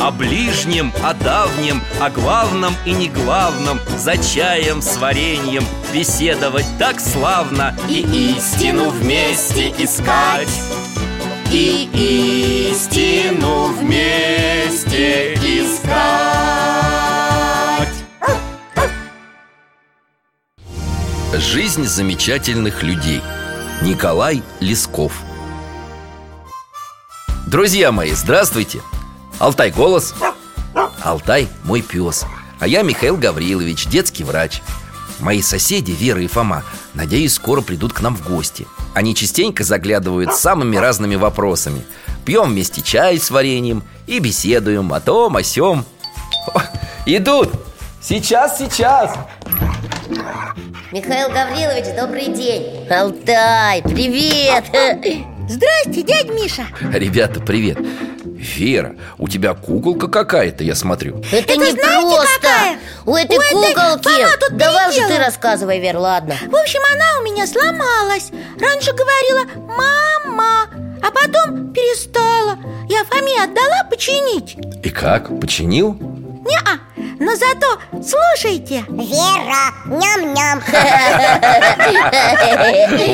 О ближнем, о давнем, о главном и не главном За чаем с вареньем беседовать так славно И истину вместе искать. И истину вместе искать. Жизнь замечательных людей. Николай Лесков. Друзья мои, здравствуйте! Алтай голос. Алтай мой пес А я Михаил Гаврилович, детский врач. Мои соседи Вера и Фома Надеюсь, скоро придут к нам в гости. Они частенько заглядывают с самыми разными вопросами. Пьем вместе чай с вареньем И беседуем о том, о сём. О, Идут! Сейчас, сейчас! Михаил Гаврилович, добрый день. Алтай, привет! Здрасте, дядь Миша! Ребята, привет Вера, у тебя куколка какая-то, я смотрю. Это, Это не знаете просто. Какая? У этой У этой куколки. Фома тут Давай же ты рассказывай, Вер, ладно. В общем, она у меня сломалась. Раньше говорила «мама», а потом перестала. Я Фоме отдала починить. И как, починил? Не-а, но зато слушайте Вера, ням-ням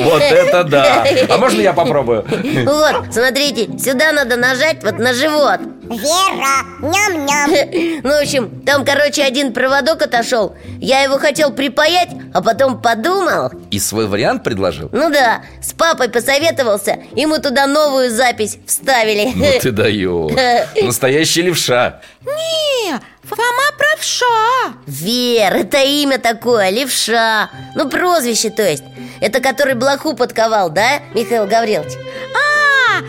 Вот это да! А можно я попробую? Вот, смотрите, сюда надо нажать вот на живот Вера, ням-ням. Ну, в общем, там, короче, один проводок отошел. Я его хотел припаять, а потом подумал. И свой вариант предложил? Ну да, с папой посоветовался И мы туда новую запись вставили. Ну ты даешь. Настоящий левша. Не, Фома правша. Вер, это имя такое, левша. Ну, прозвище, то есть. Это который блоху подковал, да, Михаил Гаврилович? А,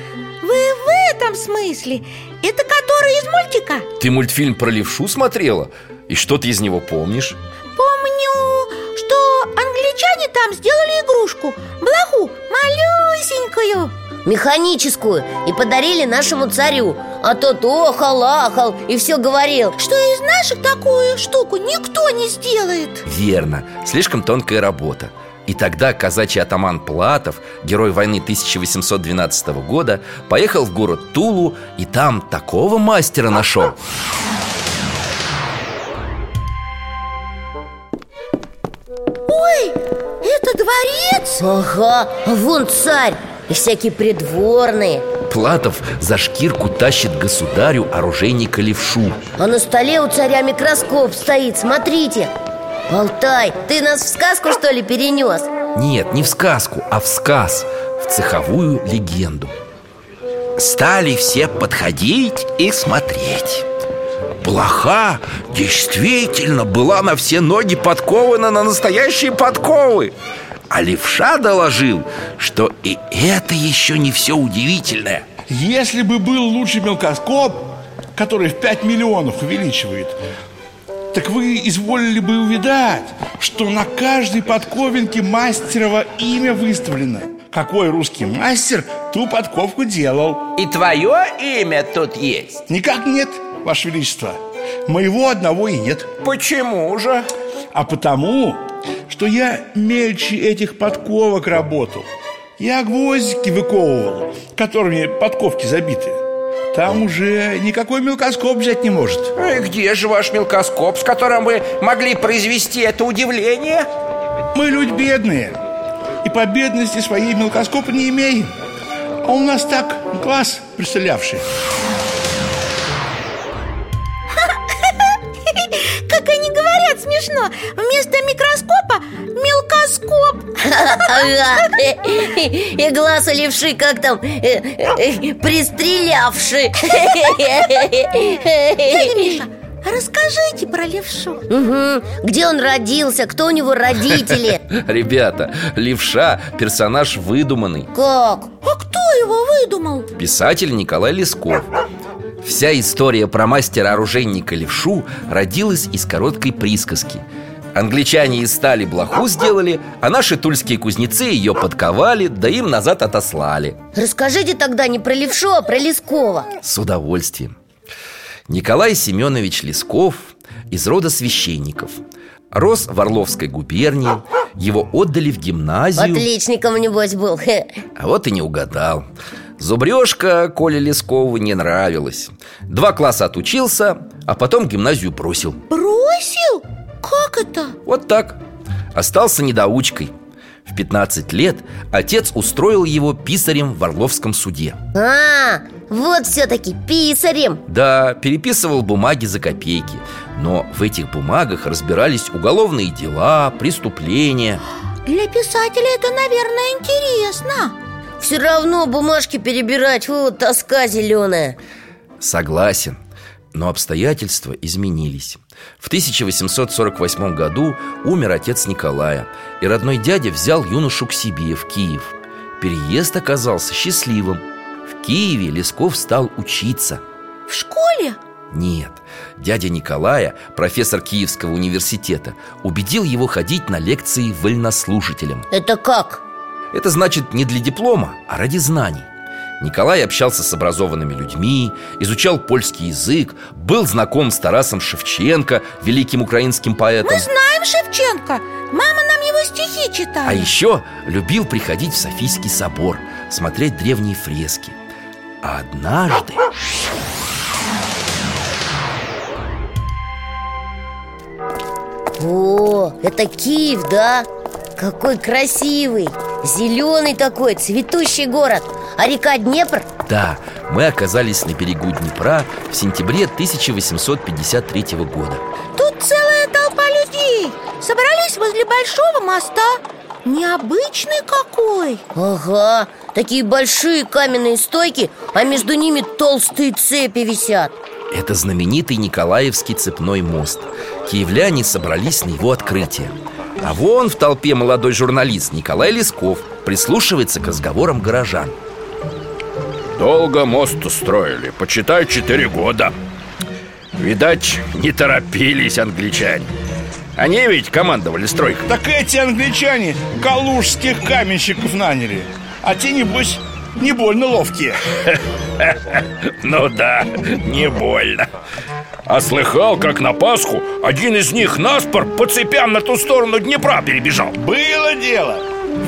вы в этом смысле Это который из мультика? Ты мультфильм про левшу смотрела? И что ты из него помнишь? Помню, что англичане там сделали игрушку. Блоху, малюсенькую. Механическую. И подарили нашему царю. А тот охал, ахал и все говорил. Что из наших такую штуку никто не сделает. Верно, слишком тонкая работа и тогда казачий атаман Платов, герой войны 1812 года, поехал в город Тулу и там такого мастера нашел. Ой, это дворец? Ага, а вон царь и всякие придворные Платов за шкирку тащит государю оружейника левшу А на столе у царя микроскоп стоит, смотрите Алтай, ты нас в сказку, что ли, перенес? Нет, не в сказку, а в сказ В цеховую легенду. Стали все подходить и смотреть. Блоха действительно была на все ноги подкована на настоящие подковы. А левша доложил, что и это еще не все удивительное. Если бы был лучший мелкоскоп, который в 5 миллионов увеличивает, так вы изволили бы увидать, что на каждой подковинке мастерово имя выставлено. Какой русский мастер ту подковку делал? И твое имя тут есть Никак нет, Ваше Величество. Моего одного и нет. Почему же? А потому, что я мельче этих подковок работал. Я гвоздики выковывал, которыми подковки забиты. Там уже никакой мелкоскоп взять не может. И где же ваш мелкоскоп, с которым вы могли произвести это удивление? Мы люди бедные И по бедности своей мелкоскопа не имеем А у нас так глаз представлявший смешно Вместо микроскопа мелкоскоп. И глаз у левши как там э, э, Пристрелявши Дядя Миша, расскажите про левшу Угу. Где он родился, кто у него родители? Ребята, левша – персонаж выдуманный. Как? А кто его выдумал? Писатель Николай Лесков Вся история про мастера-оружейника Левшу родилась из короткой присказки. Англичане из стали блоху сделали, а наши тульские кузнецы ее подковали, да им назад отослали. Расскажите тогда не про левшу, а про Лескова. С удовольствием. Николай Семенович Лесков из рода священников. Рос в Орловской губернии Его отдали в гимназию. Отличником, небось, был. А вот и не угадал Зубрежка Коле Лескову не нравилась. Два класса отучился, а потом гимназию бросил. Бросил? Как это? Вот так. Остался недоучкой. В 15 лет отец устроил его писарем в Орловском суде. А, вот все-таки писарем. Да, переписывал бумаги за копейки. Но в этих бумагах разбирались уголовные дела, преступления. Для писателя это, наверное, интересно Все равно бумажки перебирать, вот тоска зеленая Согласен но обстоятельства изменились. В 1848 году умер отец Николая И родной дядя взял юношу к себе в Киев. Переезд оказался счастливым. В Киеве Лесков стал учиться. В школе? Нет, дядя Николая, профессор Киевского университета Убедил его ходить на лекции вольнослушателям Это как? Это значит не для диплома, а ради знаний Николай общался с образованными людьми, изучал польский язык, был знаком с Тарасом Шевченко, великим украинским поэтом. Мы знаем Шевченко, мама нам его стихи читала А еще любил приходить в Софийский собор, смотреть древние фрески. А однажды... О, это Киев, да? Какой красивый Зеленый такой, цветущий город. А река Днепр? Да, мы оказались на берегу Днепра в сентябре 1853 года. Тут целая толпа людей. Собрались возле большого моста. Необычный какой. Ага, такие большие каменные стойки А между ними толстые цепи висят. Это знаменитый Николаевский цепной мост. Киевляне собрались на его открытие а вон в толпе молодой журналист Николай Лесков Прислушивается к разговорам горожан. Долго мост устроили, почитай, четыре года. Видать, не торопились англичане. Они ведь командовали стройкой. Так эти англичане калужских каменщиков наняли. А те, небось, не больно ловкие Ну да, не больно. А слыхал, как на Пасху один из них наспор по цепям на ту сторону Днепра перебежал? Было дело.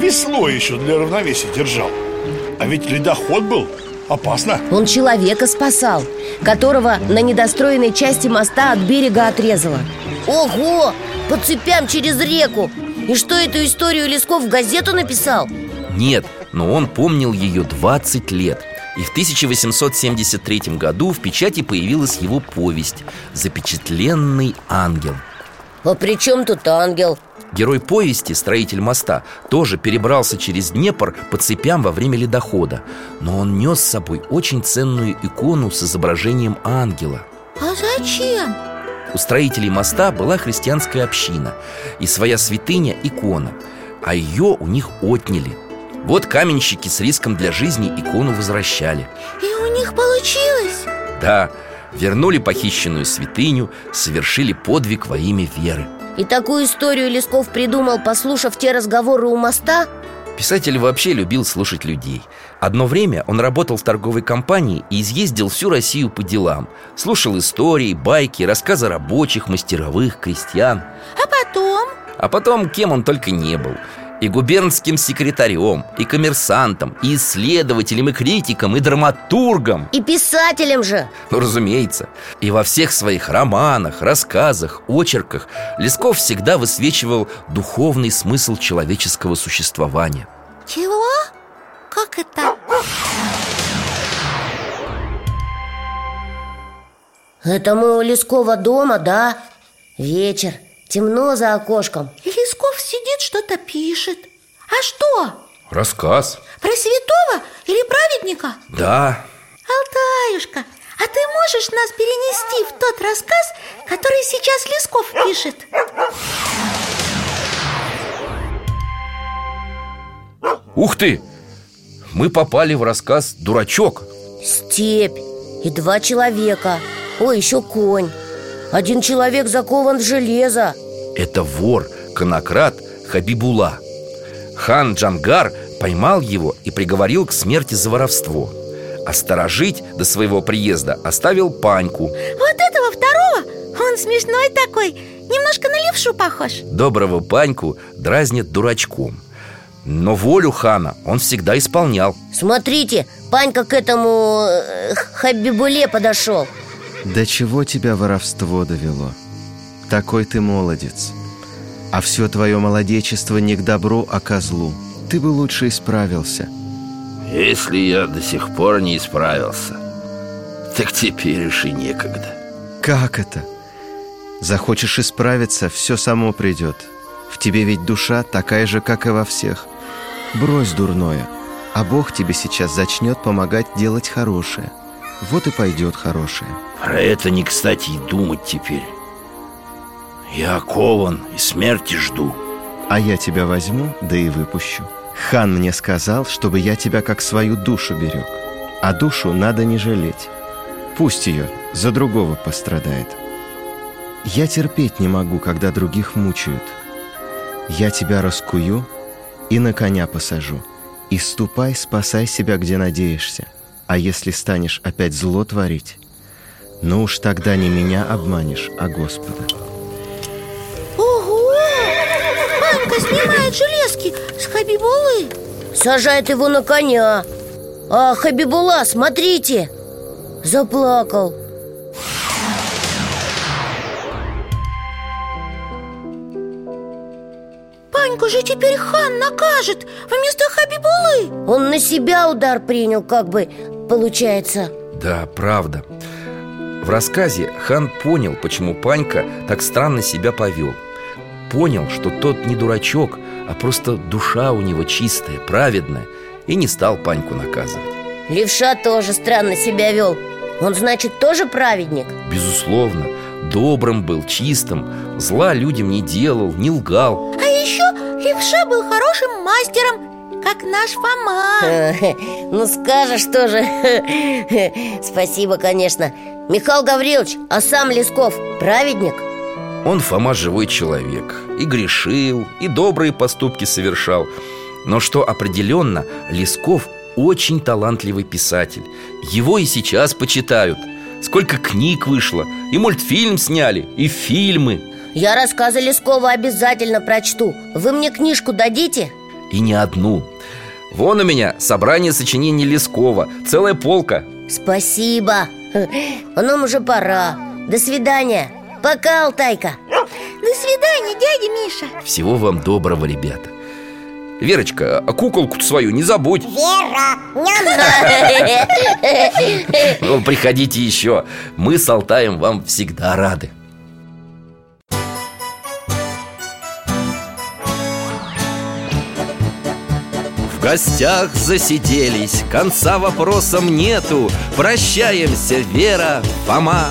Весло еще для равновесия держал. А ведь ледоход был. Опасно. Он человека спасал Которого на недостроенной части моста от берега отрезало. Ого! По цепям через реку. И что эту историю Лесков в газету написал? Нет, но он помнил ее 20 лет и в 1873 году в печати появилась его повесть «Запечатленный ангел» А при чем тут ангел? Герой повести, строитель моста, тоже перебрался через Днепр по цепям во время ледохода Но он нес с собой очень ценную икону с изображением ангела А зачем? У строителей моста была христианская община И своя святыня – икона А ее у них отняли Вот каменщики с риском для жизни икону возвращали И у них получилось? Да, вернули похищенную святыню Совершили подвиг во имя веры И такую историю Лесков придумал, послушав те разговоры у моста? Писатель вообще любил слушать людей Одно время он работал в торговой компании и изъездил всю Россию по делам Слушал истории, байки, рассказы рабочих, мастеровых, крестьян А потом? А потом кем он только не был И губернским секретарем, и коммерсантом, и исследователем, и критиком, и драматургом И писателем же Ну, разумеется И во всех своих романах, рассказах, очерках Лесков всегда высвечивал духовный смысл человеческого существования Чего? Как это? Это мы у Лескова дома, да? Вечер, темно за окошком сидит, что-то пишет А что? Рассказ Про святого или праведника? Да, Алтаюшка, а ты можешь нас перенести в тот рассказ, который сейчас Лесков пишет? ух ты! Мы попали в рассказ «Дурачок» Степь И два человека Ой, еще конь Один человек закован в железо Это вор, конократ Хабибула Хан Джангар поймал его и приговорил к смерти за воровство. А сторожить до своего приезда оставил паньку. Вот этого второго, он смешной такой Немножко на левшу похож. Доброго паньку дразнят дурачком. Но волю хана он всегда исполнял. Смотрите, Панька к этому э, Хабибуле подошел. До чего тебя воровство довело? Такой ты молодец А все твое молодечество не к добру, а ко злу. Ты бы лучше исправился Если я до сих пор не исправился Так теперь уж и некогда Как это? Захочешь исправиться, все само придет В тебе ведь душа такая же, как и во всех. Брось дурное. А Бог тебе сейчас зачнет помогать делать хорошее. Вот и пойдет хорошее Про это не кстати и думать теперь Я окован и смерти жду. А я тебя возьму, да и выпущу. Хан мне сказал, чтобы я тебя как свою душу берег. А душу надо не жалеть. Пусть ее за другого пострадает. Я терпеть не могу, когда других мучают. Я тебя раскую и на коня посажу. И ступай, спасай себя, где надеешься. А если станешь опять зло творить Ну уж тогда не меня обманешь, а Господа железки с Хабибулы Сажает его на коня. А Хабибула, смотрите. Заплакал. Паньку же теперь хан накажет вместо Хабибулы. Он на себя удар принял, как бы, получается. Да, правда. В рассказе хан понял, почему Панька так странно себя повел. Понял, что тот не дурачок, а просто душа у него чистая, праведная И не стал Паньку наказывать. Левша тоже странно себя вел. Он, значит, тоже праведник? Безусловно, добрым был, чистым Зла людям не делал, не лгал. А еще левша был хорошим мастером Как наш Фома. Ну скажешь тоже. Спасибо, конечно. Михаил Гаврилович, а сам Лесков праведник? Он, Фома, живой человек. И грешил, и добрые поступки совершал. Но что определенно, Лесков очень талантливый писатель. Его и сейчас почитают. Сколько книг вышло И мультфильм сняли, и фильмы. Я рассказы Лескова обязательно прочту. Вы мне книжку дадите? И не одну. Вон у меня собрание сочинений Лескова. Целая полка. Спасибо. Нам уже пора. До свидания Пока, Алтайка До свидания, дядя Миша. Всего вам доброго, ребята. Верочка, а куколку свою не забудь. Вера, ням-ням Ну, Приходите еще. Мы с Алтаем вам всегда рады. В гостях засиделись Конца вопросам нету. Прощаемся, Вера, Фома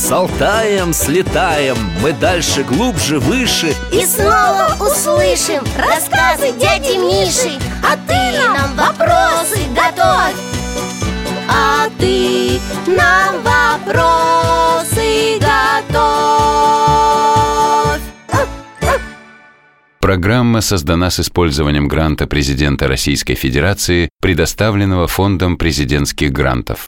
С Алтаем слетаем Мы дальше, глубже, выше. И снова услышим рассказы дяди Миши. А ты нам вопросы готовь. А ты нам вопросы готовь. Программа создана с использованием гранта президента Российской Федерации, предоставленного Фондом президентских грантов.